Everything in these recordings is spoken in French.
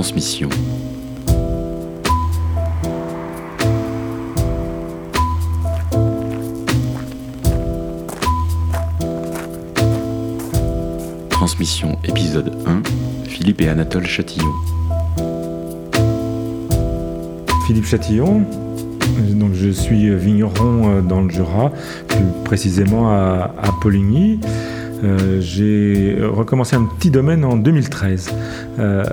transmission. Transmission épisode 1, Philippe et Anatole Chatillon. Philippe Chatillon, je suis vigneron euh, dans le Jura, plus précisément à Poligny. Euh, j'ai recommencé un petit domaine en 2013. Euh,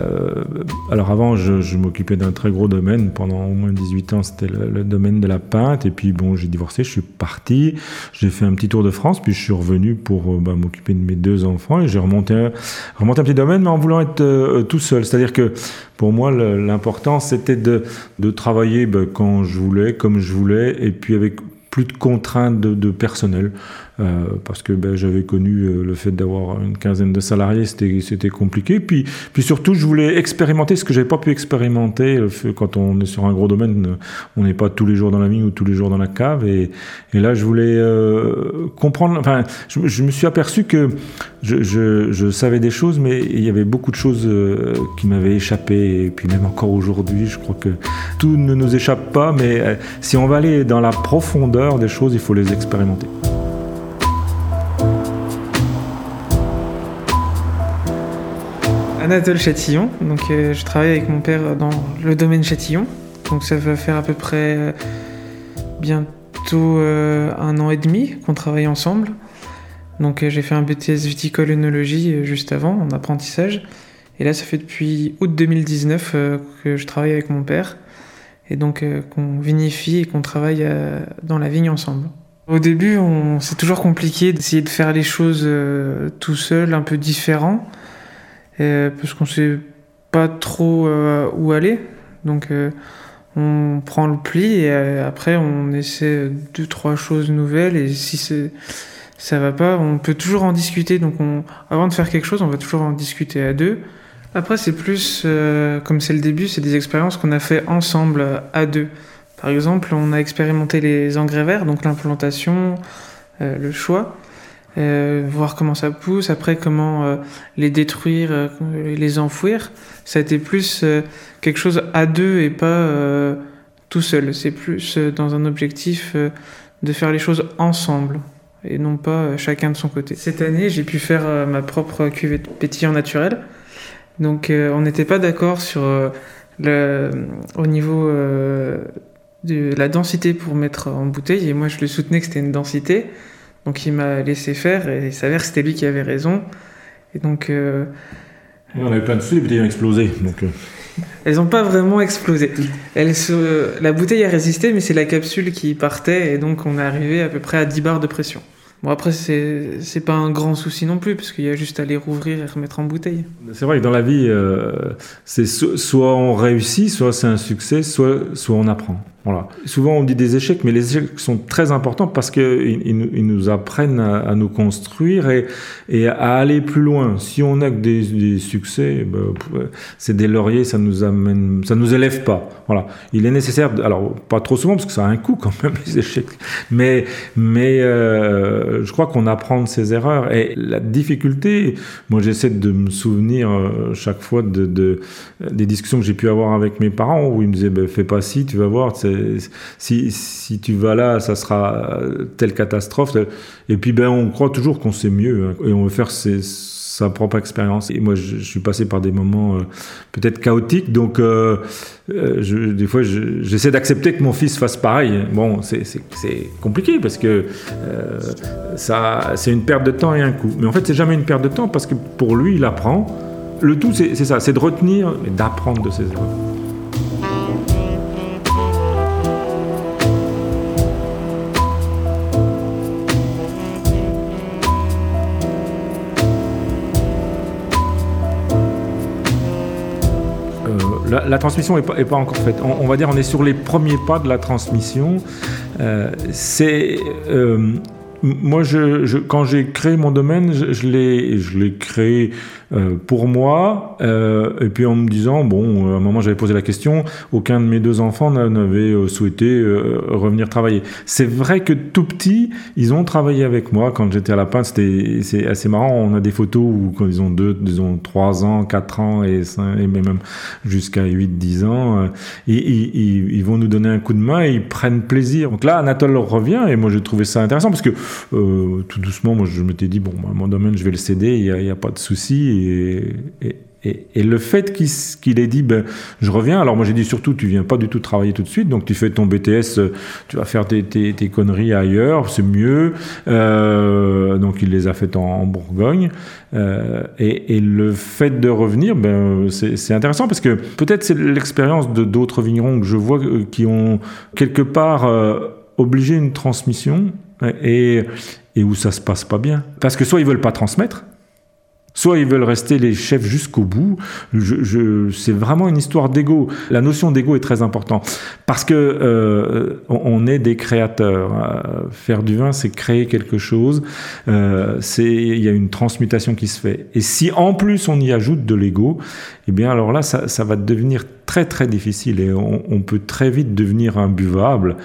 alors avant, je, m'occupais d'un très gros domaine. Pendant au moins 18 ans, c'était le, domaine de la pinte. Et puis bon, j'ai divorcé, je suis parti. J'ai fait un petit tour de France, puis je suis revenu pour euh, bah, m'occuper de mes deux enfants. Et j'ai remonté, remonté un petit domaine, mais en voulant être tout seul. C'est-à-dire que pour moi, l'important, c'était de, de travailler bah, quand je voulais, comme je voulais, et puis avec plus de contraintes de, personnel, euh, parce que ben, j'avais connu euh, le fait d'avoir une quinzaine de salariés, c'était compliqué. Puis, puis surtout, je voulais expérimenter ce que j'avais pas pu expérimenter quand on est sur un gros domaine. On n'est pas tous les jours dans la vigne ou tous les jours dans la cave. Et, et là, je voulais euh, comprendre. Enfin, je, je, me suis aperçu que je, je, je, savais des choses, mais il y avait beaucoup de choses qui m'avaient échappé. Et puis même encore aujourd'hui, je crois que tout ne nous échappe pas. Mais si on va aller dans la profondeur des choses, il faut les expérimenter. Anatole Châtillon, donc euh, je travaille avec mon père dans le domaine Châtillon, donc ça va faire à peu près euh, bientôt euh, un an et demi qu'on travaille ensemble. Donc j'ai fait un BTS viticole œnologie juste avant en apprentissage, et là ça fait depuis août 2019 que je travaille avec mon père. Et donc qu'on vinifie et qu'on travaille dans la vigne ensemble. Au début, c'est toujours compliqué d'essayer de faire les choses tout seul, un peu différent, parce qu'on sait pas trop où aller. Donc on prend le pli et après on essaie deux trois choses nouvelles et si ça va pas, on peut toujours en discuter. Donc avant de faire quelque chose, on va toujours en discuter à deux. Après, c'est plus, euh, comme c'est le début, c'est des expériences qu'on a fait ensemble à deux. Par exemple, on a expérimenté les engrais verts, donc l'implantation, euh, le choix, euh, voir comment ça pousse, après comment les détruire, les enfouir. Ça a été plus quelque chose à deux et pas tout seul. C'est plus dans un objectif de faire les choses ensemble et non pas chacun de son côté. Cette année, j'ai pu faire ma propre cuvée de pétillant naturel donc euh, on n'était pas d'accord sur euh, le, au niveau euh, de la densité pour mettre en bouteille et moi je le soutenais que c'était une densité. Donc il m'a laissé faire et il s'avère que c'était lui qui avait raison. Et donc on avait plein de feux, les bouteilles ont explosé. Donc, Elles n'ont pas vraiment explosé. Elles se... La bouteille a résisté, mais c'est la capsule qui partait, et donc on est arrivé à peu près à 10 bars de pression. Bon, après, c'est pas un grand souci non plus, parce qu'il y a juste à les rouvrir et remettre en bouteille. C'est vrai que dans la vie, euh, c'est soit on réussit, soit c'est un succès, soit, soit on apprend. Voilà. Souvent, on dit des échecs, mais les échecs sont très importants parce qu'ils ils nous apprennent à, nous construire et, à aller plus loin. Si on n'a que des, succès, ben, c'est des lauriers, ça nous amène, ça nous élève pas. Voilà. Il est nécessaire, alors pas trop souvent parce que ça a un coût quand même les échecs, mais euh, je crois qu'on apprend de ses erreurs et la difficulté. Moi, j'essaie de me souvenir euh, chaque fois de, de, des discussions que j'ai pu avoir avec mes parents où ils me disaient ben, fais pas ci, tu vas voir. Si, tu vas là, ça sera telle catastrophe. Et puis, ben, on croit toujours qu'on sait mieux hein, et on veut faire sa propre expérience. Et moi, je, suis passé par des moments euh, peut-être chaotiques, donc euh, euh, je, des fois, j'essaie d'accepter que mon fils fasse pareil. Bon, c'est compliqué parce que ça, c'est une perte de temps et un coût. Mais en fait, c'est jamais une perte de temps parce que pour lui, il apprend. Le tout, c'est ça, c'est de retenir et d'apprendre de ses erreurs. La, transmission n'est pas, encore faite. On, va dire on est sur les premiers pas de la transmission. Euh, c'est euh, moi, je, quand j'ai créé mon domaine, je, je l'ai créé euh, pour moi, euh, et puis en me disant, bon, à un moment j'avais posé la question, aucun de mes deux enfants n'avait euh, souhaité revenir travailler. C'est vrai que tout petit, ils ont travaillé avec moi quand j'étais à la pinte, c'était c'est assez marrant, on a des photos où quand ils ont deux, disons trois ans, quatre ans et, même jusqu'à 8, 10 ans, et, ils, vont nous donner un coup de main et ils prennent plaisir. Donc là, Anatole revient et moi j'ai trouvé ça intéressant parce que tout doucement, moi je m'étais dit, bon, bah, mon domaine je vais le céder, il n'y a, pas de souci et, le fait qu'il ait dit, ben, je reviens, alors moi j'ai dit surtout, tu viens pas du tout travailler tout de suite, donc tu fais ton BTS, tu vas faire tes, conneries ailleurs, c'est mieux. Euh, donc il les a faites en, Bourgogne. Euh, et, le fait de revenir, ben, c'est intéressant parce que peut-être c'est l'expérience de d'autres vignerons que je vois euh, qui ont quelque part obligé une transmission et, et où ça se passe pas bien. Parce que soit ils veulent pas transmettre, Soit ils veulent rester les chefs jusqu'au bout. Je, c'est vraiment une histoire d'ego. La notion d'ego est très importante parce que euh, on, est des créateurs. Euh, faire du vin, c'est créer quelque chose. Euh, c'est il y a une transmutation qui se fait. Et si en plus on y ajoute de l'ego, eh bien alors là, ça, ça va devenir très très difficile et on, peut très vite devenir imbuvable.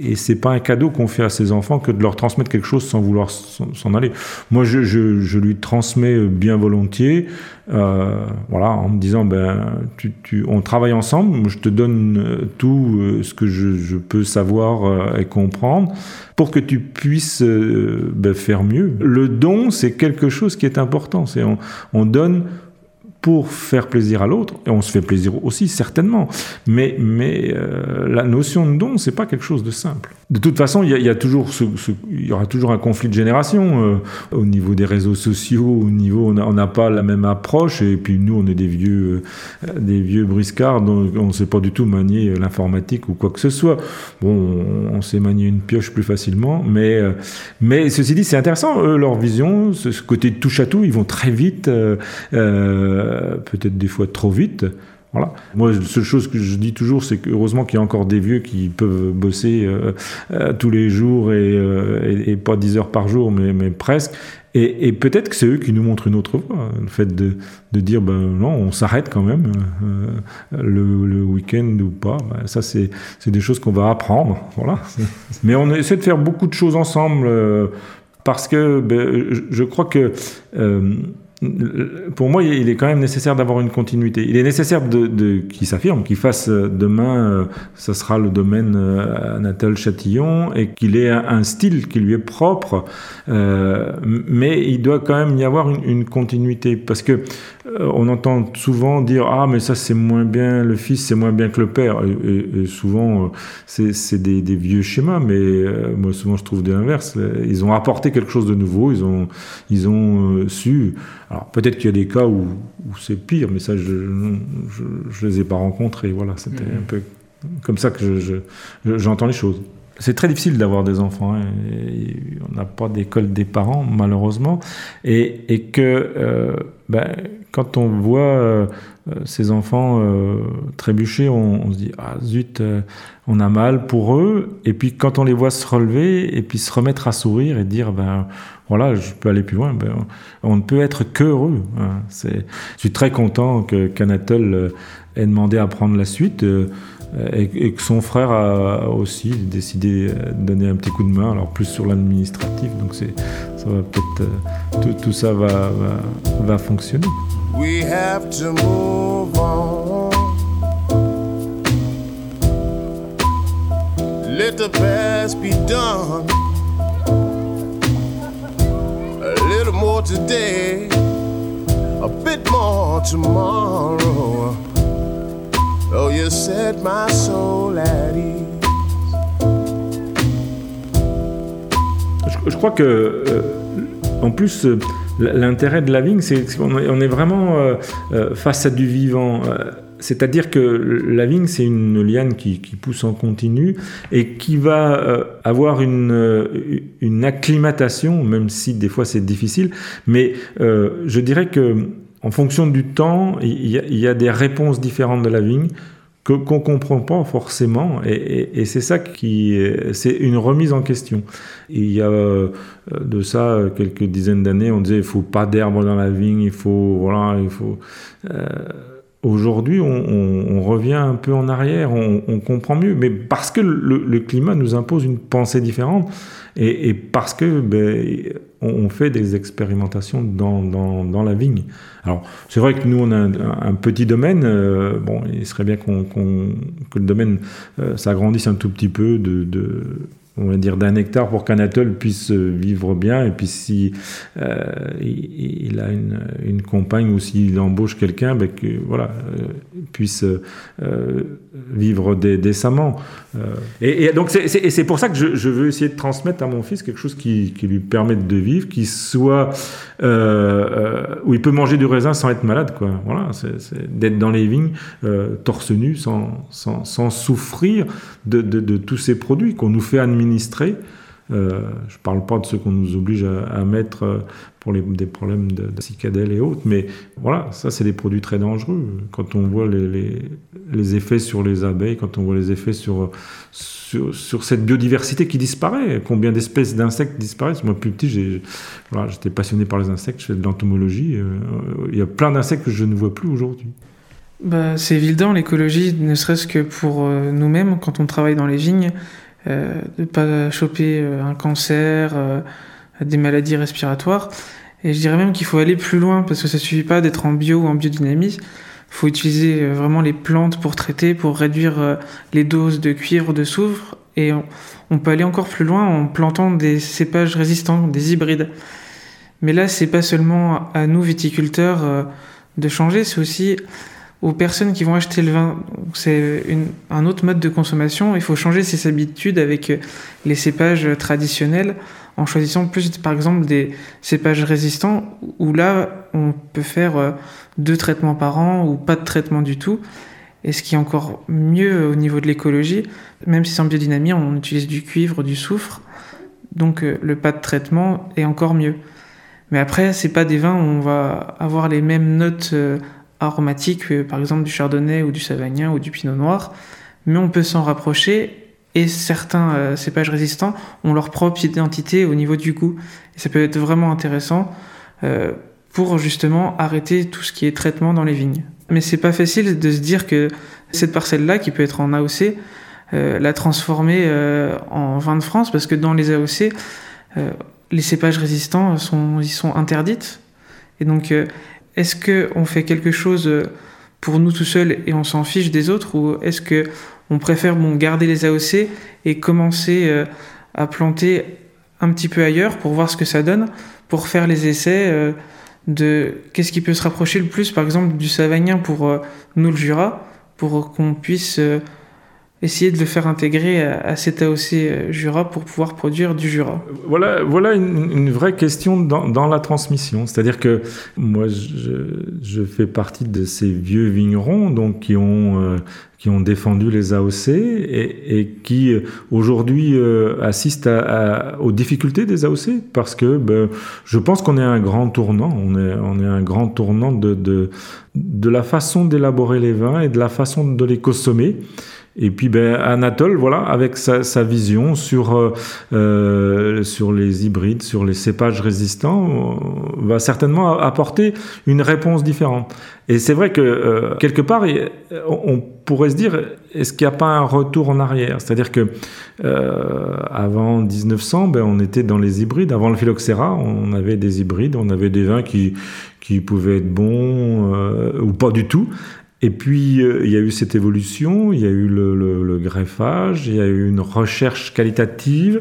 Et c'est pas un cadeau qu'on fait à ses enfants que de leur transmettre quelque chose sans vouloir s'en aller. Moi, je, je, lui transmets bien volontiers, euh, voilà, en me disant ben, tu, tu, on travaille ensemble, je te donne tout euh, ce que je, peux savoir euh, et comprendre pour que tu puisses euh, ben, faire mieux. Le don, c'est quelque chose qui est important. C'est on donne pour faire plaisir à l'autre, et on se fait plaisir aussi certainement, mais, mais euh, la notion de don, c'est pas quelque chose de simple. De toute façon, il y, a, ce, y aura toujours un conflit de génération euh, au niveau des réseaux sociaux, au niveau on n'a pas la même approche, et puis nous on est des vieux, euh, des vieux briscards, donc on ne sait pas du tout manier l'informatique ou quoi que ce soit. Bon, on, sait manier une pioche plus facilement, mais, mais ceci dit, c'est intéressant, eux, leur vision, ce, côté touche à tout, ils vont très vite. Euh, peut-être des fois trop vite. Voilà. Moi, la seule chose que je dis toujours, c'est qu'heureusement qu'il y a encore des vieux qui peuvent bosser euh, euh, tous les jours et, pas 10 heures par jour, mais, presque. Et, peut-être que c'est eux qui nous montrent une autre voie. Le fait de, de dire, ben non, on s'arrête quand même le, le week-end ou pas, ben, ça c'est des choses qu'on va apprendre. Voilà. Mais on essaie de faire beaucoup de choses ensemble parce que ben, je, crois que pour moi, il est quand même nécessaire d'avoir une continuité. Il est nécessaire de, de qu'il s'affirme, qu'il fasse euh, demain, euh, ça sera le domaine euh, Anatole Châtillon, et qu'il ait un, style qui lui est propre. Euh, mais il doit quand même y avoir une, une continuité, parce que on entend souvent dire ah mais ça c'est moins bien le fils, c'est moins bien que le père. Et, souvent c'est des, des, vieux schémas, mais moi souvent je trouve des inverses. Ils ont apporté quelque chose de nouveau, ils ont ils ont su alors peut-être qu'il y a des cas où, c'est pire, mais ça, je ne les ai pas rencontrés. Voilà, c'était mhm. un peu comme ça que j'entends les choses. C'est très difficile d'avoir des enfants. Hein, on n'a pas d'école des parents, malheureusement. Et, que euh, ben, quand on voit euh, ces enfants euh, trébucher, on, se dit Ah zut, on a mal pour eux. Et puis quand on les voit se relever et puis se remettre à sourire et dire ben, voilà, je peux aller plus loin. Ben, on ne peut être que heureux. Hein. je suis très content que qu'Anatole euh, ait demandé à prendre la suite euh, et, que son frère a aussi décidé de donner un petit coup de main, alors plus sur l'administratif. Donc c'est, ça va peut-être euh, tout, ça va, va, fonctionner. We have to move on. Let the past be done. more today, a bit more tomorrow. Je, crois que, euh, en plus, euh, l'intérêt de la vigne, c'est qu'on est, vraiment euh, face à du vivant. C'est-à-dire que la vigne, c'est une liane qui, pousse en continu et qui va avoir une, acclimatation, même si des fois c'est difficile. Mais je dirais que en fonction du temps, il y, a, des réponses différentes de la vigne qu'on comprend pas forcément, et, c'est ça qui, c'est une remise en question. il y a euh, de ça quelques dizaines d'années, on disait il faut pas d'herbe dans la vigne, il faut voilà, il faut. Euh, aujourd'hui, on, revient un peu en arrière, on, comprend mieux, mais parce que le, climat nous impose une pensée différente, et, parce que ben, on, fait des expérimentations dans, la vigne. Alors, c'est vrai que nous, on a un, petit domaine. Euh, bon, il serait bien qu'on, que le domaine euh, s'agrandisse un tout petit peu on va dire d'un hectare pour qu'Anatole puisse vivre bien. Et puis si euh, il, a une, compagne ou s'il embauche quelqu'un ben voilà euh, puisse euh, vivre décemment. Et, donc c'est pour ça que je, veux essayer de transmettre à mon fils quelque chose qui, lui permette de vivre qui soit où il peut manger du raisin sans être malade quoi. Voilà d'être dans les vignes torse nu sans, sans, souffrir de, tous ces produits qu'on nous fait euh, je ne parle pas de ceux qu'on nous oblige à, mettre euh, pour des problèmes de, cicadelles et autres, mais voilà, ça c'est des produits très dangereux. Quand on voit les, effets sur les abeilles, quand on voit les effets sur, sur, cette biodiversité qui disparaît, combien d'espèces d'insectes disparaissent. Moi, plus petit, j'étais passionné par les insectes, je fais de l'entomologie. Euh, il y a plein d'insectes que je ne vois plus aujourd'hui. Bah, c'est évident, l'écologie, ne serait-ce que pour nous-mêmes, quand on travaille dans les vignes, euh, de pas choper euh, un cancer, euh, des maladies respiratoires. Et je dirais même qu'il faut aller plus loin parce que ça suffit pas d'être en bio ou en biodynamie. Faut utiliser vraiment les plantes pour traiter, pour réduire les doses de cuivre, de soufre. Et on, peut aller encore plus loin en plantant des cépages résistants, des hybrides. Mais là, c'est pas seulement à nous viticulteurs de changer, c'est aussi aux personnes qui vont acheter le vin. C'est un autre mode de consommation. Il faut changer ses habitudes avec les cépages traditionnels en choisissant plus, par exemple, des cépages résistants où là, on peut faire euh, deux traitements par an ou pas de traitement du tout. Et ce qui est encore mieux au niveau de l'écologie, même si c'est en biodynamie, on utilise du cuivre, du soufre. Donc euh, le pas de traitement est encore mieux. Mais après, c'est pas des vins où on va avoir les mêmes notes aromatiques, euh, par exemple du chardonnay ou du savagnin ou du pinot noir, mais on peut s'en rapprocher et certains euh, cépages résistants ont leur propre identité au niveau du goût. Et ça peut être vraiment intéressant euh, pour justement arrêter tout ce qui est traitement dans les vignes. Mais c'est pas facile de se dire que cette parcelle-là, qui peut être en AOC, la transformer en vin de France, parce que dans les AOC, les cépages résistants sont, sont interdites. Et donc, est-ce qu'on fait quelque chose euh, pour nous tout seuls et on s'en fiche des autres ou est-ce que on préfère bon, garder les AOC et commencer euh, à planter un petit peu ailleurs pour voir ce que ça donne, pour faire les essais euh, de qu'est-ce qui peut se rapprocher le plus, par exemple, du Savagnin pour nous le Jura, pour qu'on puisse essayer de le faire intégrer à, cet AOC euh, Jura pour pouvoir produire du Jura Voilà, voilà une, vraie question dans, la transmission. C'est-à-dire que moi, je, fais partie de ces vieux vignerons donc, qui, ont, euh, qui ont défendu les AOC et, qui aujourd'hui euh, assistent à, aux difficultés des AOC parce que ben, je pense qu'on est à un grand tournant. On est, on est à un grand tournant de, de la façon d'élaborer les vins et de la façon de les consommer. Et puis ben, Anatole, voilà, avec sa, vision sur, euh, euh sur les hybrides, sur les cépages résistants, euh, va certainement apporter une réponse différente. Et c'est vrai que quelque part, on pourrait se dire, est-ce qu'il n'y a pas un retour en arrière? C'est-à-dire que avant 1900, ben, on était dans les hybrides. Avant le phylloxéra, on avait des hybrides, on avait des vins qui qui pouvaient être bons ou pas du tout. Et puis, euh, il y a eu cette évolution, il y a eu le, le, greffage, il y a eu une recherche qualitative.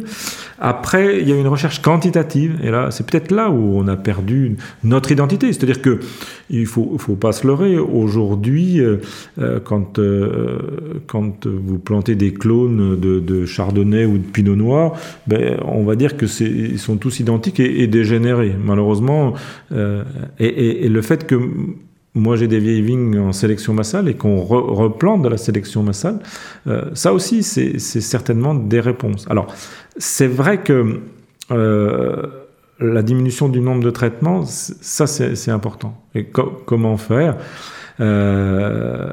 Après, il y a eu une recherche quantitative. Et là, c'est peut-être là où on a perdu notre identité. C'est-à-dire que il faut, faut pas se leurrer. Aujourd'hui, euh, euh, quand, quand vous plantez des clones de, de, chardonnay ou de pinot noir, ben, on va dire que c'est, ils sont tous identiques et, et dégénérés. Malheureusement, et, et, et le fait que moi j'ai des vieilles vignes en sélection massale et qu'on replante de la sélection massale, euh, ça aussi c'est certainement des réponses. Alors c'est vrai que euh, la diminution du nombre de traitements, ça c'est important. Et comment faire euh,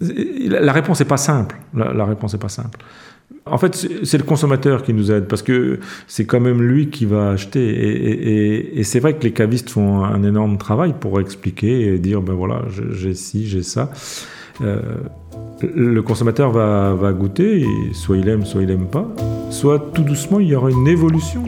la réponse n'est pas simple. La, réponse n'est pas simple. En fait, c'est le consommateur qui nous aide parce que c'est quand même lui qui va acheter. Et, c'est vrai que les cavistes font un énorme travail pour expliquer et dire ben voilà, j'ai ci, j'ai ça. Euh, le consommateur va, va goûter, soit il aime, soit il aime pas. Soit tout doucement, il y aura une évolution.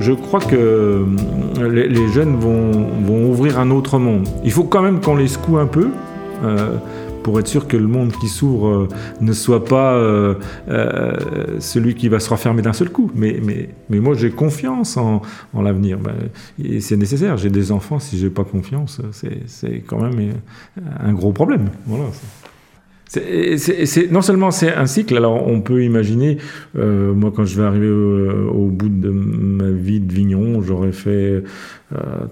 Je, crois que euh, les, jeunes vont, ouvrir un autre monde. Il faut quand même qu'on les secoue un peu. Euh, pour être sûr que le monde qui s'ouvre euh, ne soit pas celui qui va se refermer d'un seul coup. Mais, moi, j'ai confiance en, l'avenir. Ben, c'est nécessaire. J'ai des enfants, si j'ai pas confiance, c'est quand même un gros problème. Voilà non seulement c'est un cycle, alors on peut imaginer, euh, moi quand je vais arriver au, bout de ma vie de vigneron, j'aurais fait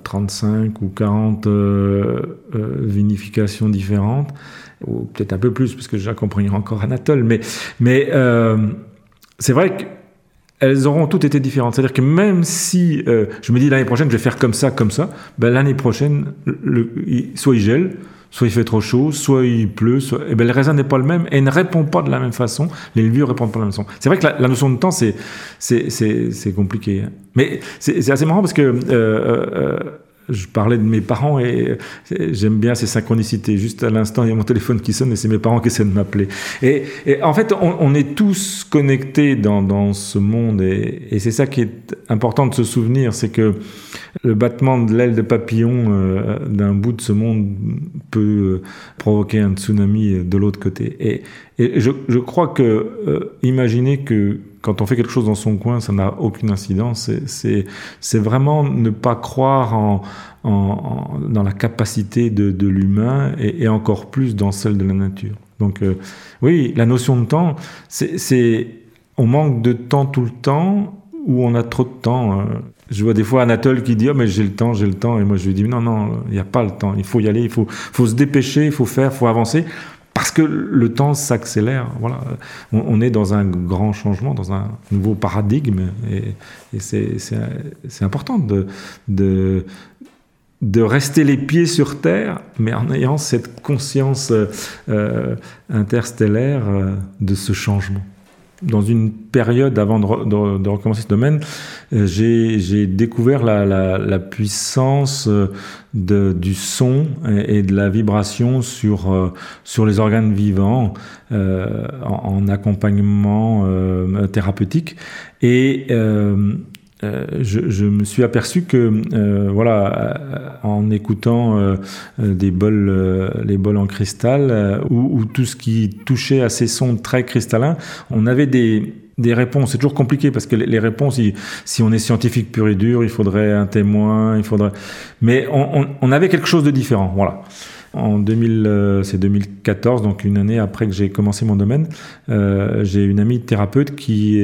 35 euh, ou 40 euh, vinifications différentes, ou peut-être un peu plus, parce que j'accompagnerai encore Anatole, mais, c'est vrai qu'elles auront toutes été différentes. C'est-à-dire que même si je me dis l'année prochaine je vais faire comme ça, comme ça, ben, l'année prochaine, soit il gèle, soit il fait trop chaud, soit il pleut, soit... Eh ben, le raisin n'est pas le même et ne répond pas de la même façon. Les levures répondent pas de la même façon. C'est vrai que la, notion de temps, c'est, compliqué. Hein. Mais c'est, assez marrant parce que euh, euh, je parlais de mes parents et j'aime bien ces synchronicités. Juste à l'instant, il y a mon téléphone qui sonne et c'est mes parents qui essaient de m'appeler. Et, en fait, on, est tous connectés dans, ce monde et, c'est ça qui est important de se souvenir, c'est que le battement de l'aile de papillon euh, d'un bout de ce monde peut provoquer un tsunami de l'autre côté. Et je, je, crois que euh, imaginer que quand on fait quelque chose dans son coin, ça n'a aucune incidence. C'est vraiment ne pas croire en, en, dans la capacité de, de l'humain et, et, encore plus dans celle de la nature. Donc euh, oui, la notion de temps, c'est on manque de temps tout le temps ou on a trop de temps. Je vois des fois Anatole qui dit oh, mais j'ai le temps, j'ai le temps. Et moi, je lui dis Non, non, il n'y a pas le temps. Il faut y aller, il faut, faut se dépêcher, il faut faire, il faut avancer. Parce que le temps s'accélère. Voilà. On, est dans un grand changement, dans un nouveau paradigme. Et, c'est important de, de, rester les pieds sur Terre, mais en ayant cette conscience euh, interstellaire euh, de ce changement dans une période avant de, recommencer ce domaine, euh, j'ai découvert la, puissance euh, du son et, de la vibration sur, euh, les organes vivants en, accompagnement thérapeutique. Et je, me suis aperçu que, euh, voilà, euh, en écoutant des bols, les bols en cristal, ou, tout ce qui touchait à ces sons très cristallins, on avait des, des réponses. C'est toujours compliqué parce que les, réponses, si on est scientifique pur et dur, il faudrait un témoin, il faudrait. Mais on, on avait quelque chose de différent, voilà. En 2000, euh, c'est 2014, donc une année après que j'ai commencé mon domaine, euh, j'ai une amie thérapeute qui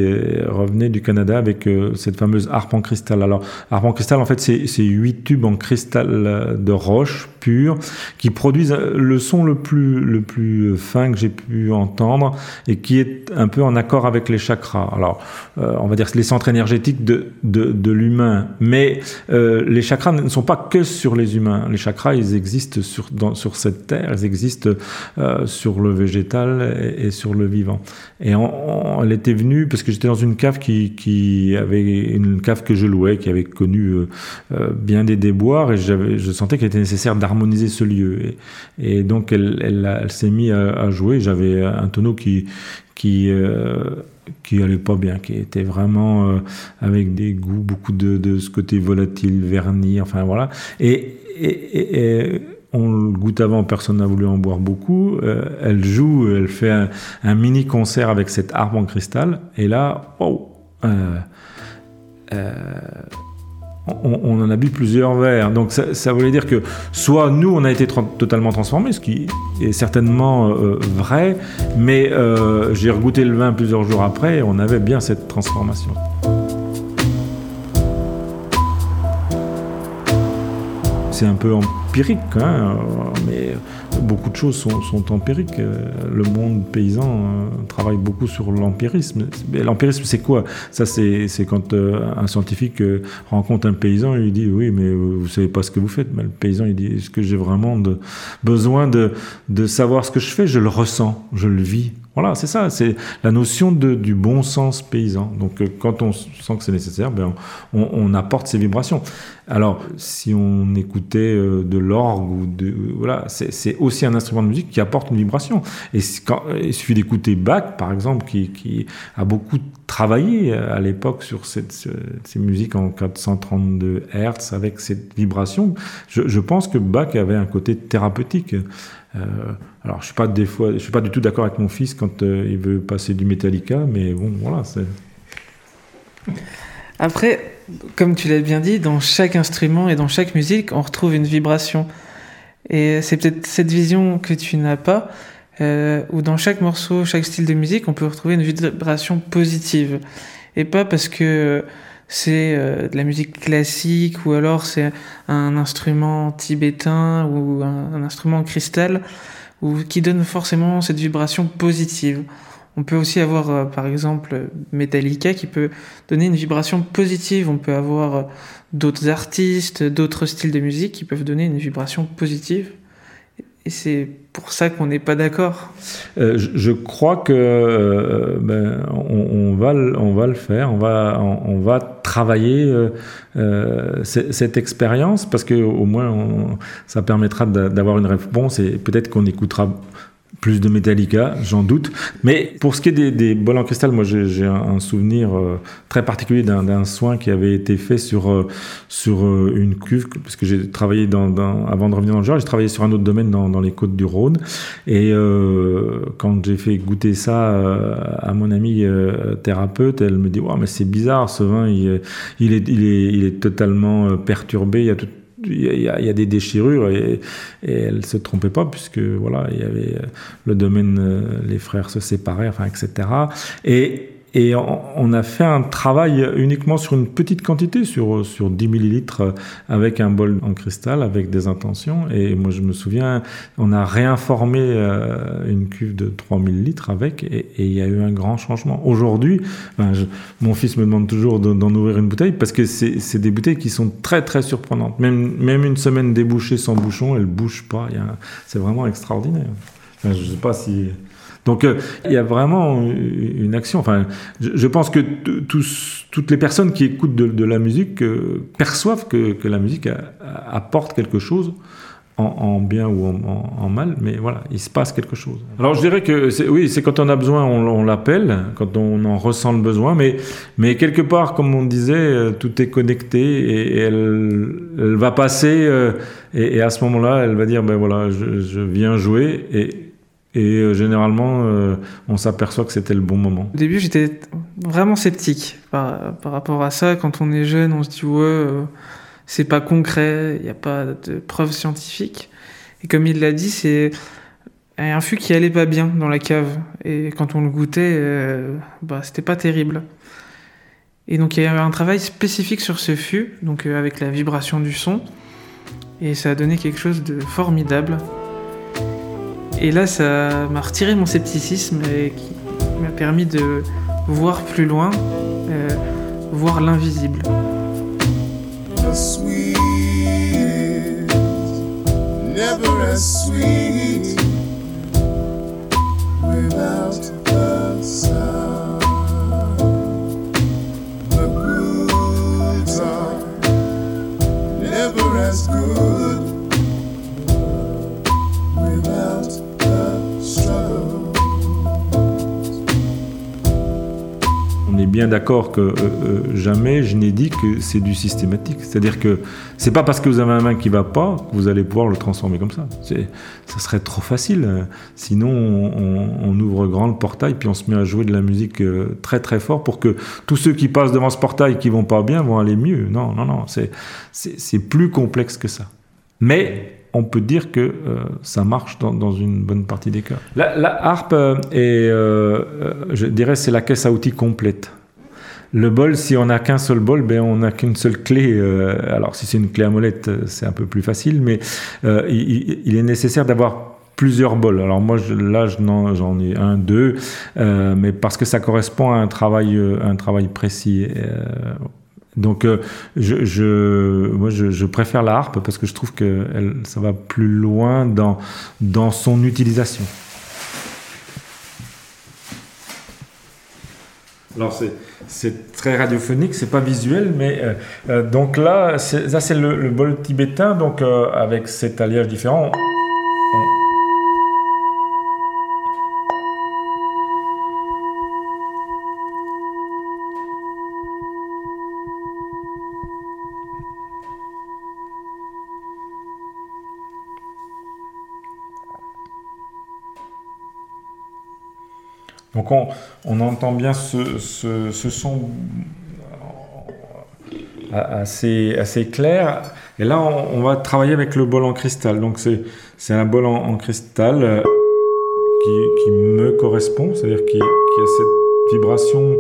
revenait du Canada avec euh, cette fameuse harpe en cristal. Alors, harpe en cristal, en fait, c'est huit tubes en cristal de roche pure qui produisent le son le plus, fin que j'ai pu entendre et qui est un peu en accord avec les chakras. Alors, on va dire les centres énergétiques de l'humain. Mais les chakras ne sont pas que sur les humains. Les chakras, ils existent sur, dans, sur cette terre, elles existent euh, sur le végétal et, sur le vivant. Et elle était venue parce que j'étais dans une cave qui, avait une cave que je louais, qui avait connu euh, euh, bien des déboires, et je sentais qu'il était nécessaire d'harmoniser ce lieu. Et, donc elle, s'est mise à, jouer. J'avais un tonneau qui qui qui allait pas bien, qui était vraiment avec des goûts, beaucoup de, ce côté volatile, vernis, enfin voilà. Et, on le goûte avant, personne n'a voulu en boire beaucoup. Euh, elle joue, elle fait un, mini concert avec cette harpe en cristal. Et là, oh, euh, euh, on, en a bu plusieurs verres. Donc ça, voulait dire que soit nous, on a été totalement transformés, ce qui est certainement vrai, mais j'ai regouté le vin plusieurs jours après et on avait bien cette transformation. c'est un peu empirique, hein, mais beaucoup de choses sont, empiriques. Le monde paysan euh, travaille beaucoup sur l'empirisme. L'empirisme, c'est quoi? Ça, c'est quand euh, un scientifique euh, rencontre un paysan, il dit oui, mais vous savez pas ce que vous faites. Mais le paysan, il dit est-ce que j'ai vraiment besoin de, de savoir ce que je fais? Je le ressens, je le vis. Voilà, c'est ça, c'est la notion de, du bon sens paysan. Donc, euh, quand on sent que c'est nécessaire, ben, on, on, apporte ces vibrations. Alors, si on écoutait euh, de l'orgue ou de voilà, c'est aussi un instrument de musique qui apporte une vibration. Et quand, il suffit d'écouter Bach, par exemple, qui, qui, a beaucoup travaillé euh, à l'époque sur cette, ces musiques en 432 Hertz avec cette vibration. Je, je pense que Bach avait un côté thérapeutique. Euh, alors, je suis pas des fois, je suis pas du tout d'accord avec mon fils quand euh, il veut passer du Metallica, mais bon, voilà. Après, comme tu l'as bien dit, dans chaque instrument et dans chaque musique, on retrouve une vibration. Et c'est peut-être cette vision que tu n'as pas, euh, où dans chaque morceau, chaque style de musique, on peut retrouver une vibration positive. Et pas parce que c'est euh, de la musique classique ou alors c'est un instrument tibétain ou un, instrument cristal ou qui donne forcément cette vibration positive. On peut aussi avoir euh, par exemple Metallica qui peut donner une vibration positive. On peut avoir euh, d'autres artistes, d'autres styles de musique qui peuvent donner une vibration positive. Et c'est pour ça qu'on n'est pas d'accord. Euh, je, crois que euh, ben, on, va, le faire, on va, on, va travailler euh, cette expérience parce que au moins ça permettra d'avoir une réponse et peut-être qu'on écoutera plus de Metallica, j'en doute. Mais pour ce qui est des, des bols en cristal, moi j'ai un, souvenir euh, très particulier d'un soin qui avait été fait sur, euh, sur euh, une cuve, parce que j'ai travaillé dans, dans, avant de revenir dans le genre, j'ai travaillé sur un autre domaine dans, dans les côtes du Rhône. Et quand j'ai fait goûter ça à mon amie thérapeute, elle me dit ouais, mais c'est bizarre, ce vin, il, il, est, il, est, il est totalement perturbé, il y a tout il y, a, des déchirures et, et elle se trompait pas puisque voilà il y avait le domaine euh, les frères se séparaient enfin etc et et on, a fait un travail uniquement sur une petite quantité, sur, sur 10 millilitres, avec un bol en cristal, avec des intentions. Et moi, je me souviens, on a réinformé euh, une cuve de 3000 litres avec, et, il y a eu un grand changement. Aujourd'hui, mon fils me demande toujours d'en ouvrir une bouteille, parce que c'est des bouteilles qui sont très, très surprenantes. Même, même une semaine débouchée sans bouchon, elle bouge pas. C'est vraiment extraordinaire. je ne sais pas si... Donc euh, il y a vraiment une action. Enfin, je, pense que toutes les personnes qui écoutent de, la musique euh, perçoivent que, la musique apporte quelque chose. En, bien ou en, mal, mais voilà, il se passe quelque chose. Alors je dirais que oui, c'est quand on a besoin, on, l'appelle, quand on en ressent le besoin, mais, quelque part, comme on disait, euh, tout est connecté et, elle, elle, va passer et, à ce moment-là, elle va dire, ben voilà, je, je viens jouer et et euh, généralement, euh, on s'aperçoit que c'était le bon moment. Au début, j'étais vraiment sceptique par, rapport à ça. Quand on est jeune, on se dit ouais, euh, c'est pas concret, il n'y a pas de preuves scientifiques. Et comme il l'a dit, c'est un fût qui allait pas bien dans la cave. Et quand on le goûtait, bah, c'était pas terrible. Et donc il y avait un travail spécifique sur ce fût, donc avec la vibration du son. Et ça a donné quelque chose de formidable. Et là, ça m'a retiré mon scepticisme et qui m'a permis de voir plus loin, euh, voir l'invisible. D'accord que euh, euh, jamais je n'ai dit que c'est du systématique. C'est-à-dire que c'est pas parce que vous avez un main qui va pas que vous allez pouvoir le transformer comme ça. Ça serait trop facile. Sinon, on, ouvre grand le portail puis on se met à jouer de la musique euh, très très fort pour que tous ceux qui passent devant ce portail qui vont pas bien vont aller mieux. Non, non, non. C'est plus complexe que ça. Mais on peut dire que ça marche dans, une bonne partie des cas. La, harpe est, je dirais, c'est la caisse à outils complète. Le bol, si on n'a qu'un seul bol, ben on n'a qu'une seule clé. Euh, alors si c'est une clé à molette, c'est un peu plus facile, mais euh, il, est nécessaire d'avoir plusieurs bols. Alors moi, là, j'en ai un, deux, mais parce que ça correspond à un travail, précis. donc, je, moi, je, préfère la harpe parce que je trouve que ça va plus loin dans son utilisation. Alors c'est très radiophonique, c'est pas visuel, mais euh, euh, donc là, ça c'est le, bol tibétain, donc euh, avec cet alliage différent. Donc on, entend bien ce, son assez, clair. Et là, on, va travailler avec le bol en cristal. Donc c'est un bol en, cristal euh, qui, me correspond, c'est-à-dire qui a cette vibration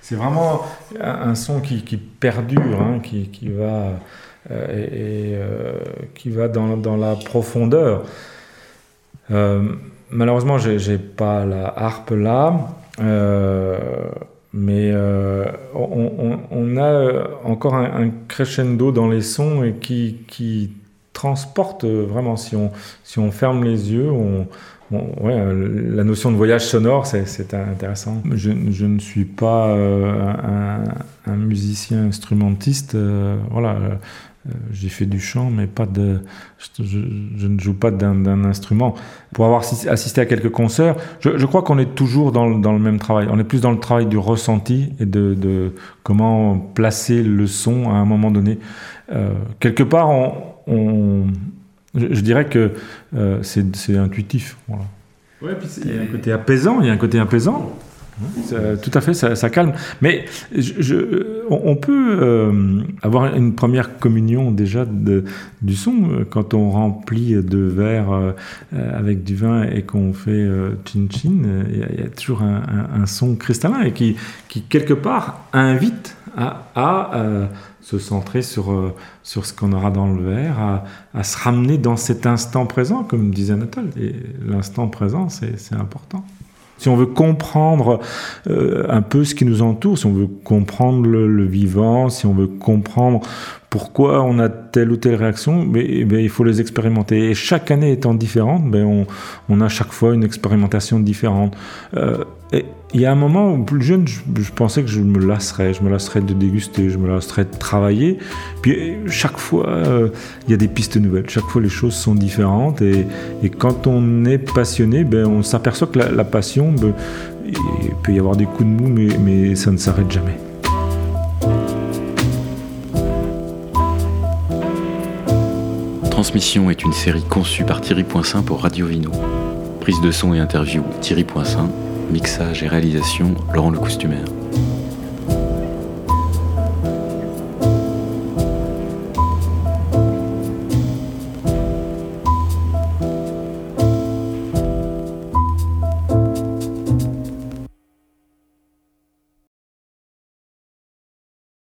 C'est vraiment un son qui, perdure, hein, qui, va, euh, et, euh, qui va dans, la profondeur. Euh, malheureusement, j'ai pas la harpe là, mais on, a encore un, crescendo dans les sons et qui transporte vraiment. Si on, si on ferme les yeux, euh, la notion de voyage sonore, c'est intéressant. Je, je, ne suis pas euh, un, un, musicien instrumentiste. Euh, voilà, j'ai fait du chant, mais pas de. Je, je ne joue pas d'un instrument. Pour avoir assisté à quelques concerts, je, je crois qu'on est toujours dans, dans, le même travail. On est plus dans le travail du ressenti et de, de comment placer le son à un moment donné. quelque part, on, on je, dirais que euh, c'est intuitif. Voilà. Ouais, puis il y a un côté apaisant, il y a un côté apaisant. Tout à fait, ça, calme. Mais on peut euh, avoir une première communion déjà du son quand on remplit deux verres euh, avec du vin et qu'on fait chin-chin. Il y, a toujours un, son cristallin et qui, qui quelque part invite à, se centrer sur, euh, sur ce qu'on aura dans le verre, à, à, se ramener dans cet instant présent, comme disait Anatole. Et l'instant présent, c'est important. Si on veut comprendre euh, un peu ce qui nous entoure, si on veut comprendre le, vivant, si on veut comprendre pourquoi on a telle ou telle réaction, mais, il faut les expérimenter. Et chaque année étant différente, mais on, on, a chaque fois une expérimentation différente. Euh, et il y a un moment où, plus jeune, je, pensais que je me lasserais. Je me lasserais de déguster, je me lasserais de travailler. Puis chaque fois, euh, il y a des pistes nouvelles. Chaque fois, les choses sont différentes. Et, quand on est passionné, ben, on s'aperçoit que la, passion, ben, il peut y avoir des coups de mou, mais ça ne s'arrête jamais. Transmission est une série conçue par Thierry Poinçin pour Radio Vino. Prise de son et interview Thierry Poinçin Mixage et réalisation, Laurent Le Costumaire.